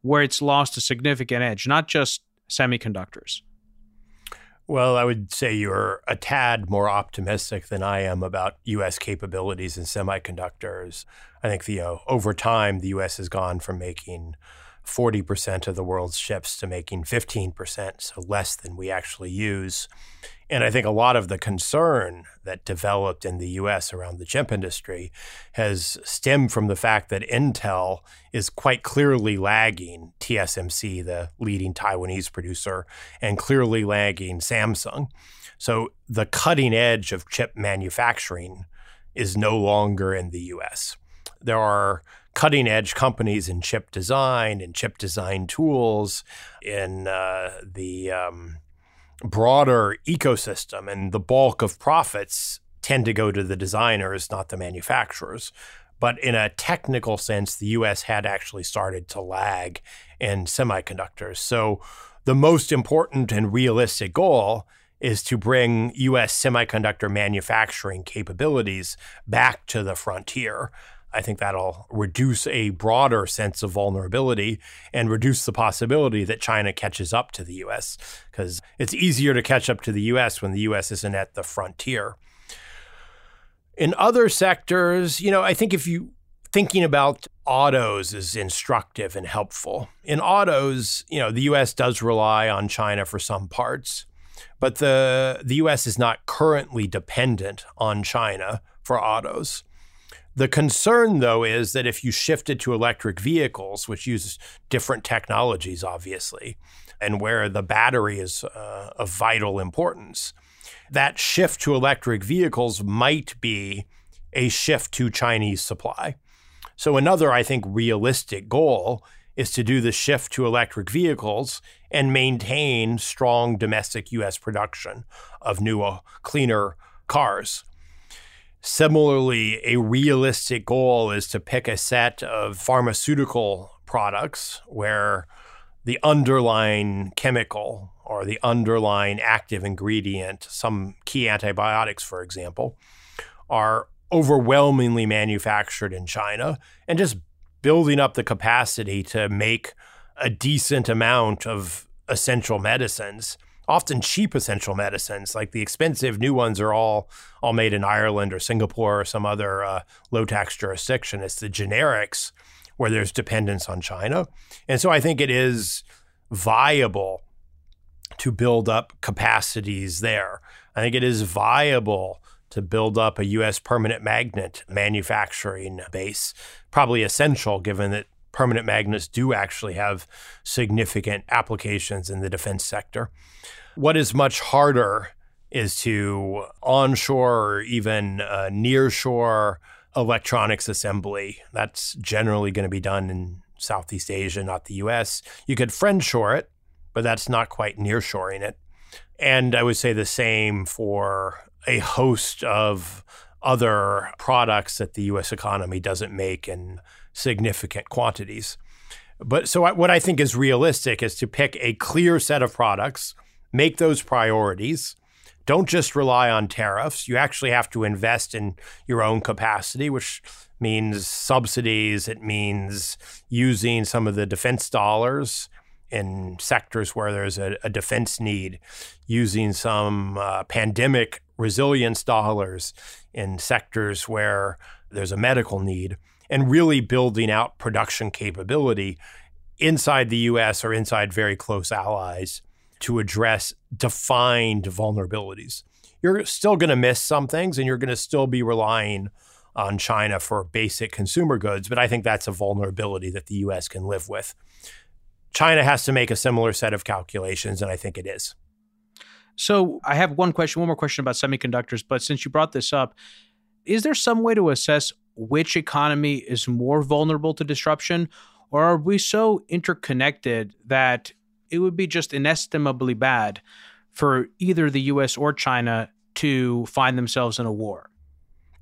where it's lost a significant edge, not just semiconductors? Well, I would say you're a tad more optimistic than I am about U.S. capabilities in semiconductors. I think the uh, over time the U.S. has gone from making 40% of the world's chips to making 15%, so less than we actually use. And I think a lot of the concern that developed in the US around the chip industry has stemmed from the fact that Intel is quite clearly lagging TSMC, the leading Taiwanese producer, and clearly lagging Samsung. So the cutting edge of chip manufacturing is no longer in the US. There are cutting edge companies in chip design and chip design tools in uh, the um, broader ecosystem, and the bulk of profits tend to go to the designers, not the manufacturers. But in a technical sense, the US had actually started to lag in semiconductors. So the most important and realistic goal is to bring US semiconductor manufacturing capabilities back to the frontier. I think that'll reduce a broader sense of vulnerability and reduce the possibility that China catches up to the US because it's easier to catch up to the US when the US isn't at the frontier. In other sectors, you know, I think if you thinking about autos is instructive and helpful. In autos, you know, the US does rely on China for some parts, but the the US is not currently dependent on China for autos. The concern, though, is that if you shifted to electric vehicles, which use different technologies, obviously, and where the battery is uh, of vital importance, that shift to electric vehicles might be a shift to Chinese supply. So, another, I think, realistic goal is to do the shift to electric vehicles and maintain strong domestic US production of newer, cleaner cars. Similarly, a realistic goal is to pick a set of pharmaceutical products where the underlying chemical or the underlying active ingredient, some key antibiotics, for example, are overwhelmingly manufactured in China and just building up the capacity to make a decent amount of essential medicines often cheap essential medicines like the expensive new ones are all all made in Ireland or Singapore or some other uh, low tax jurisdiction it's the generics where there's dependence on China and so I think it is viable to build up capacities there I think it is viable to build up a U.S. permanent magnet manufacturing base. Probably essential given that permanent magnets do actually have significant applications in the defense sector. What is much harder is to onshore or even uh, nearshore electronics assembly. That's generally going to be done in Southeast Asia, not the US. You could friendshore it, but that's not quite nearshoring it. And I would say the same for a host of other products that the US economy doesn't make in significant quantities. But so what I think is realistic is to pick a clear set of products, make those priorities. Don't just rely on tariffs. You actually have to invest in your own capacity, which means subsidies. It means using some of the defense dollars in sectors where there's a, a defense need, using some uh, pandemic resilience dollars in sectors where there's a medical need, and really building out production capability inside the US or inside very close allies to address defined vulnerabilities. You're still going to miss some things and you're going to still be relying on China for basic consumer goods, but I think that's a vulnerability that the US can live with. China has to make a similar set of calculations, and I think it is. So I have one question, one more question about semiconductors. But since you brought this up, is there some way to assess which economy is more vulnerable to disruption? Or are we so interconnected that it would be just inestimably bad for either the US or China to find themselves in a war?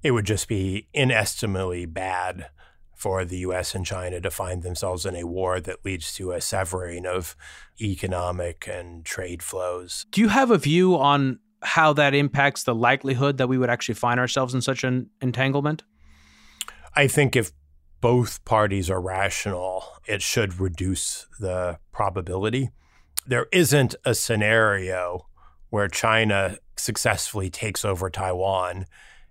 It would just be inestimably bad for the US and China to find themselves in a war that leads to a severing of economic and trade flows. Do you have a view on how that impacts the likelihood that we would actually find ourselves in such an entanglement? I think if both parties are rational, it should reduce the probability. There isn't a scenario where China successfully takes over Taiwan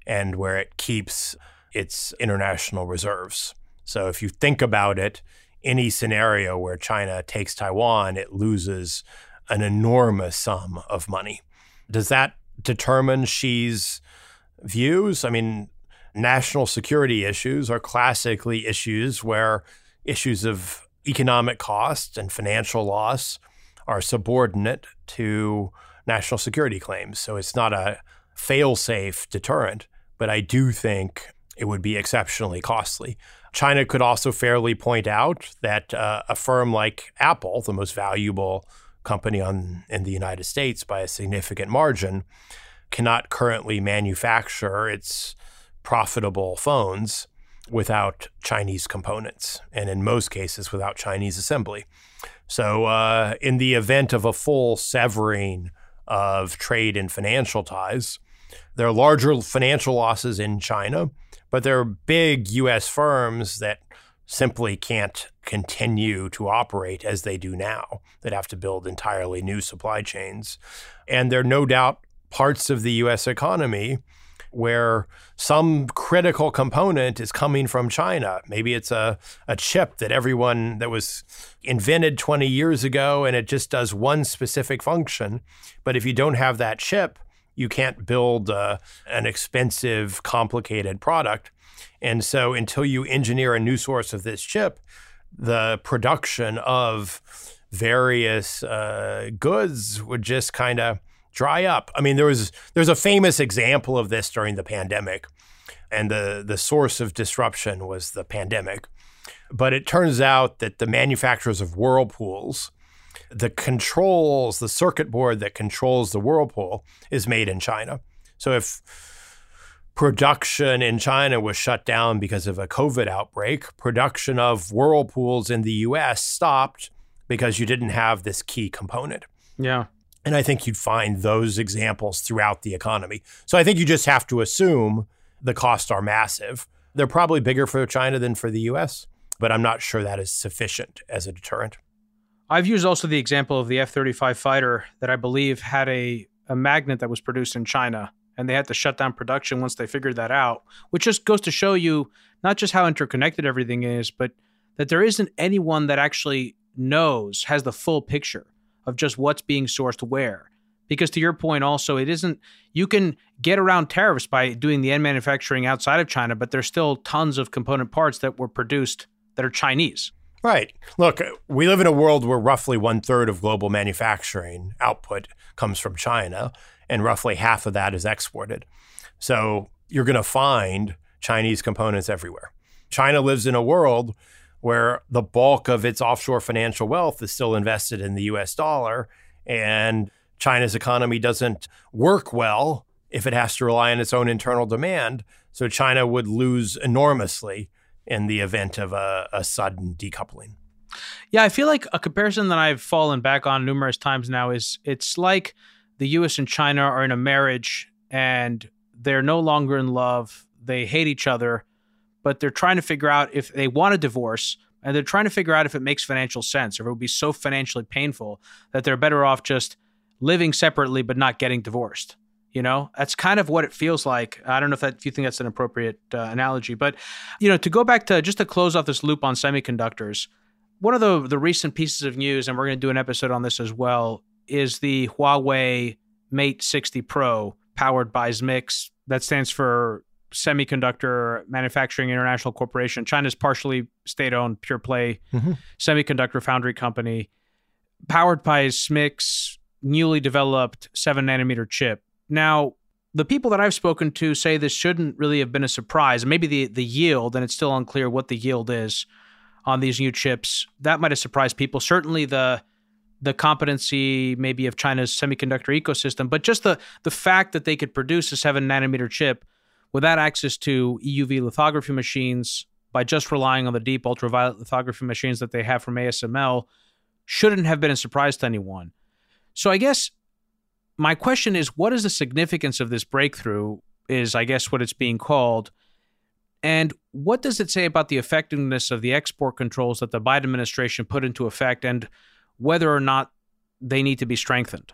and where it keeps its international reserves. So if you think about it, any scenario where China takes Taiwan, it loses an enormous sum of money. Does that determine Xi's views? I mean, national security issues are classically issues where issues of economic cost and financial loss are subordinate to national security claims. So it's not a fail safe deterrent, but I do think it would be exceptionally costly. China could also fairly point out that uh, a firm like Apple, the most valuable company on, in the United States by a significant margin, cannot currently manufacture its profitable phones without Chinese components, and in most cases, without Chinese assembly. So, uh, in the event of a full severing of trade and financial ties. There are larger financial losses in China, but there are big US firms that simply can't continue to operate as they do now, that have to build entirely new supply chains. And there are no doubt parts of the US economy where some critical component is coming from China. Maybe it's a, a chip that everyone that was invented 20 years ago and it just does one specific function. But if you don't have that chip, you can't build uh, an expensive, complicated product. And so until you engineer a new source of this chip, the production of various uh, goods would just kind of dry up. I mean, there was there's a famous example of this during the pandemic, and the the source of disruption was the pandemic. But it turns out that the manufacturers of whirlpools, the controls, the circuit board that controls the whirlpool is made in China. So if production in China was shut down because of a COVID outbreak, production of whirlpools in the US stopped because you didn't have this key component. Yeah. And I think you'd find those examples throughout the economy. So I think you just have to assume the costs are massive. They're probably bigger for China than for the US, but I'm not sure that is sufficient as a deterrent. I've used also the example of the F 35 fighter that I believe had a, a magnet that was produced in China and they had to shut down production once they figured that out, which just goes to show you not just how interconnected everything is, but that there isn't anyone that actually knows, has the full picture of just what's being sourced where. Because to your point, also, it isn't, you can get around tariffs by doing the end manufacturing outside of China, but there's still tons of component parts that were produced that are Chinese. Right. Look, we live in a world where roughly one third of global manufacturing output comes from China, and roughly half of that is exported. So you're going to find Chinese components everywhere. China lives in a world where the bulk of its offshore financial wealth is still invested in the US dollar. And China's economy doesn't work well if it has to rely on its own internal demand. So China would lose enormously in the event of a, a sudden decoupling. Yeah, I feel like a comparison that I've fallen back on numerous times now is it's like the US and China are in a marriage and they're no longer in love. They hate each other but they're trying to figure out if they want a divorce and they're trying to figure out if it makes financial sense or if it would be so financially painful that they're better off just living separately but not getting divorced. You know, that's kind of what it feels like. I don't know if that if you think that's an appropriate uh, analogy, but you know, to go back to just to close off this loop on semiconductors, one of the the recent pieces of news, and we're going to do an episode on this as well, is the Huawei Mate 60 Pro powered by SMIC. That stands for Semiconductor Manufacturing International Corporation. China's partially state owned pure play mm-hmm. semiconductor foundry company, powered by SMIC's newly developed seven nanometer chip. Now, the people that I've spoken to say this shouldn't really have been a surprise. Maybe the, the yield, and it's still unclear what the yield is on these new chips, that might have surprised people. Certainly the the competency maybe of China's semiconductor ecosystem, but just the the fact that they could produce a seven nanometer chip without access to EUV lithography machines by just relying on the deep ultraviolet lithography machines that they have from ASML shouldn't have been a surprise to anyone. So I guess my question is what is the significance of this breakthrough is I guess what it's being called and what does it say about the effectiveness of the export controls that the Biden administration put into effect and whether or not they need to be strengthened?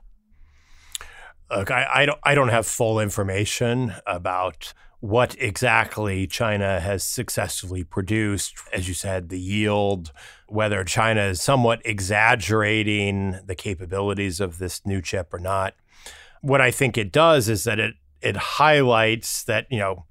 Look, I, I don't I don't have full information about what exactly China has successfully produced. As you said, the yield, whether China is somewhat exaggerating the capabilities of this new chip or not. What I think it does is that it it highlights that, you know,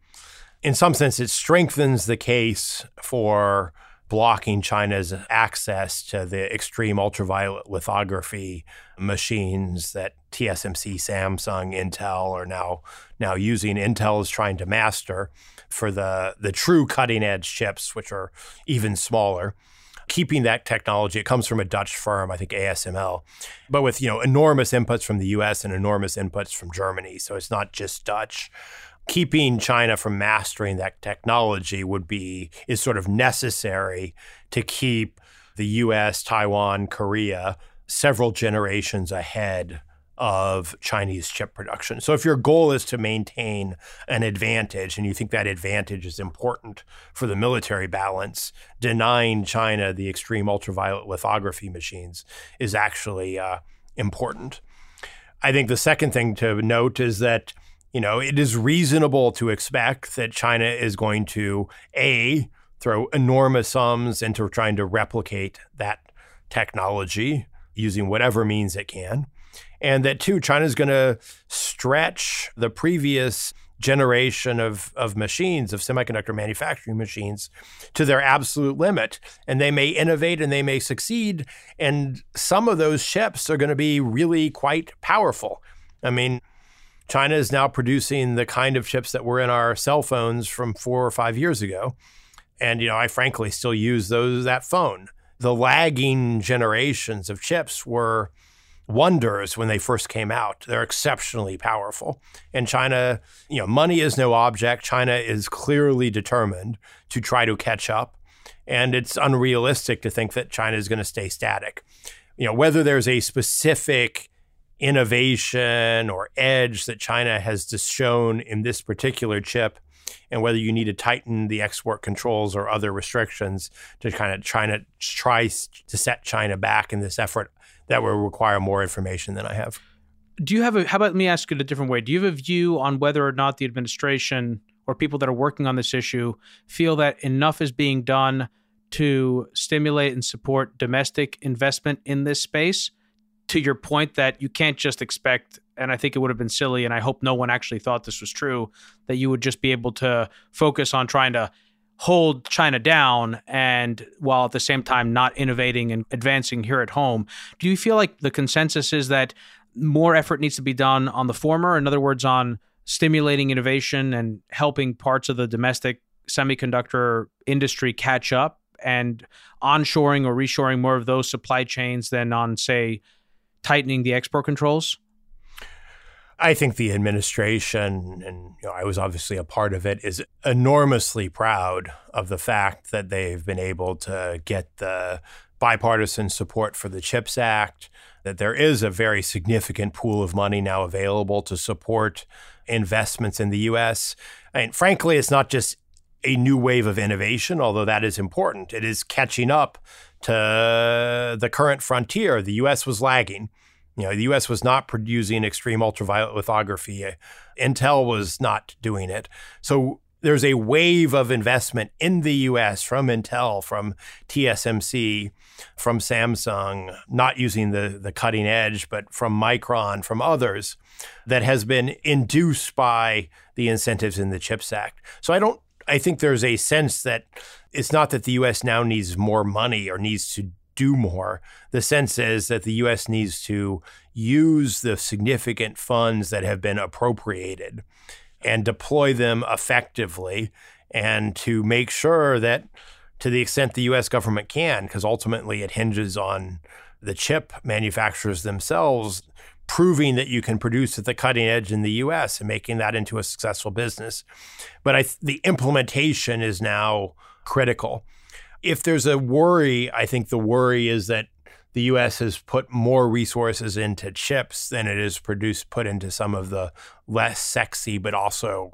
in some sense it strengthens the case for blocking China's access to the extreme ultraviolet lithography machines that TSMC, Samsung, Intel are now now using. Intel is trying to master for the the true cutting edge chips, which are even smaller. Keeping that technology, it comes from a Dutch firm, I think ASML, but with you know enormous inputs from the U.S. and enormous inputs from Germany. So it's not just Dutch keeping China from mastering that technology would be is sort of necessary to keep the US, Taiwan, Korea several generations ahead of Chinese chip production. So if your goal is to maintain an advantage and you think that advantage is important for the military balance, denying China the extreme ultraviolet lithography machines is actually uh, important. I think the second thing to note is that you know it is reasonable to expect that China is going to a throw enormous sums into trying to replicate that technology using whatever means it can and that too China is going to stretch the previous generation of, of machines, of semiconductor manufacturing machines, to their absolute limit. And they may innovate and they may succeed. And some of those chips are going to be really quite powerful. I mean, China is now producing the kind of chips that were in our cell phones from four or five years ago. And, you know, I frankly still use those that phone. The lagging generations of chips were wonders when they first came out. They're exceptionally powerful. And China, you know, money is no object. China is clearly determined to try to catch up. And it's unrealistic to think that China is going to stay static. You know, whether there's a specific innovation or edge that China has just shown in this particular chip, and whether you need to tighten the export controls or other restrictions to kind of to try to set China back in this effort, that will require more information than I have. Do you have a, how about let me ask it a different way? Do you have a view on whether or not the administration or people that are working on this issue feel that enough is being done to stimulate and support domestic investment in this space? To your point that you can't just expect, and I think it would have been silly, and I hope no one actually thought this was true, that you would just be able to focus on trying to hold China down and while at the same time not innovating and advancing here at home. Do you feel like the consensus is that more effort needs to be done on the former? In other words, on stimulating innovation and helping parts of the domestic semiconductor industry catch up and onshoring or reshoring more of those supply chains than on, say, tightening the export controls? I think the administration, and you know, I was obviously a part of it, is enormously proud of the fact that they've been able to get the bipartisan support for the CHIPS Act, that there is a very significant pool of money now available to support investments in the U.S. And frankly, it's not just a new wave of innovation, although that is important. It is catching up to the current frontier. The U.S. was lagging. Know, the U.S. was not producing extreme ultraviolet lithography. Intel was not doing it. So there's a wave of investment in the U.S. from Intel, from TSMC, from Samsung, not using the the cutting edge, but from Micron, from others, that has been induced by the incentives in the CHIPS Act. So I don't. I think there's a sense that it's not that the U.S. now needs more money or needs to do more. The sense is that the U.S. needs to use the significant funds that have been appropriated and deploy them effectively and to make sure that to the extent the US government can, because ultimately it hinges on the chip manufacturers themselves proving that you can produce at the cutting edge in the US and making that into a successful business. But I, the implementation is now critical if there's a worry, I think the worry is that the U.S. has put more resources into chips than it is produced put into some of the less sexy but also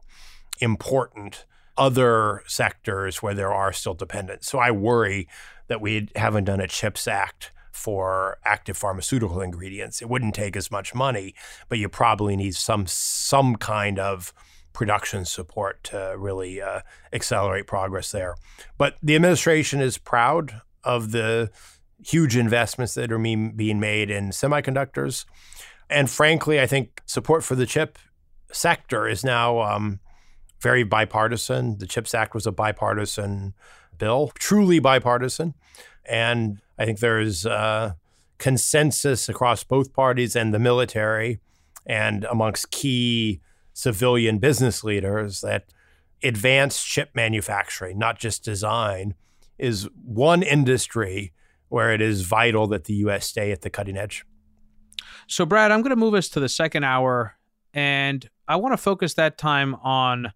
important other sectors where there are still dependents. So I worry that we haven't done a CHIPS Act for active pharmaceutical ingredients. It wouldn't take as much money, but you probably need some some kind of production support to really uh, accelerate progress there. But the administration is proud of the huge investments that are being made in semiconductors. And frankly, I think support for the chip sector is now um, very bipartisan. The CHIPS Act was a bipartisan bill, truly bipartisan. And I think there's uh, consensus across both parties and the military and amongst key civilian business leaders that advanced chip manufacturing, not just design, is one industry where it is vital that the U.S. stay at the cutting edge. So, Brad, I'm going to move us to the second hour, and I want to focus that time on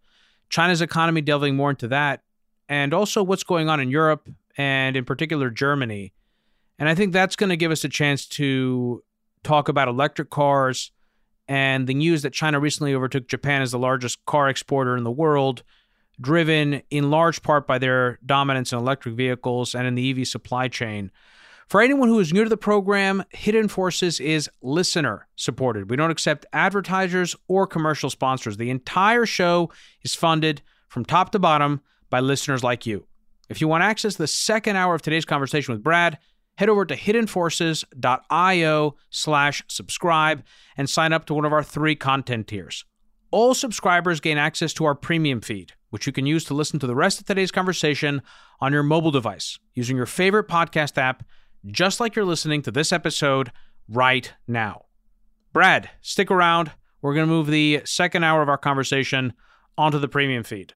China's economy, delving more into that, and also what's going on in Europe and, in particular, Germany. And I think that's going to give us a chance to talk about electric cars, and the news that China recently overtook Japan as the largest car exporter in the world, driven in large part by their dominance in electric vehicles and in the EV supply chain. For anyone who is new to the program, Hidden Forces is listener supported. We don't accept advertisers or commercial sponsors. The entire show is funded from top to bottom by listeners like you. If you want access to the second hour of today's conversation with Brad, head over to hiddenforces.io slash subscribe and sign up to one of our three content tiers. All subscribers gain access to our premium feed, which you can use to listen to the rest of today's conversation on your mobile device using your favorite podcast app, just like you're listening to this episode right now. Brad, stick around. We're going to move the second hour of our conversation onto the premium feed.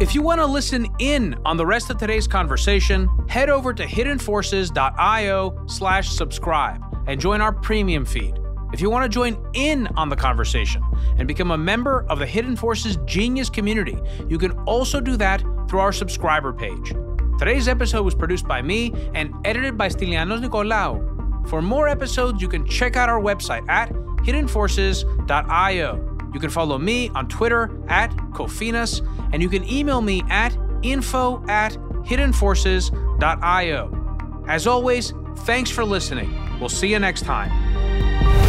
If you want to listen in on the rest of today's conversation, head over to hiddenforces.io slash subscribe and join our premium feed. If you want to join in on the conversation and become a member of the Hidden Forces Genius community, you can also do that through our subscriber page. Today's episode was produced by me and edited by Stylianos Nicolaou. For more episodes, you can check out our website at hiddenforces.io. You can follow me on Twitter at Kofinas, and you can email me at info at hiddenforces.io. As always, thanks for listening. We'll see you next time.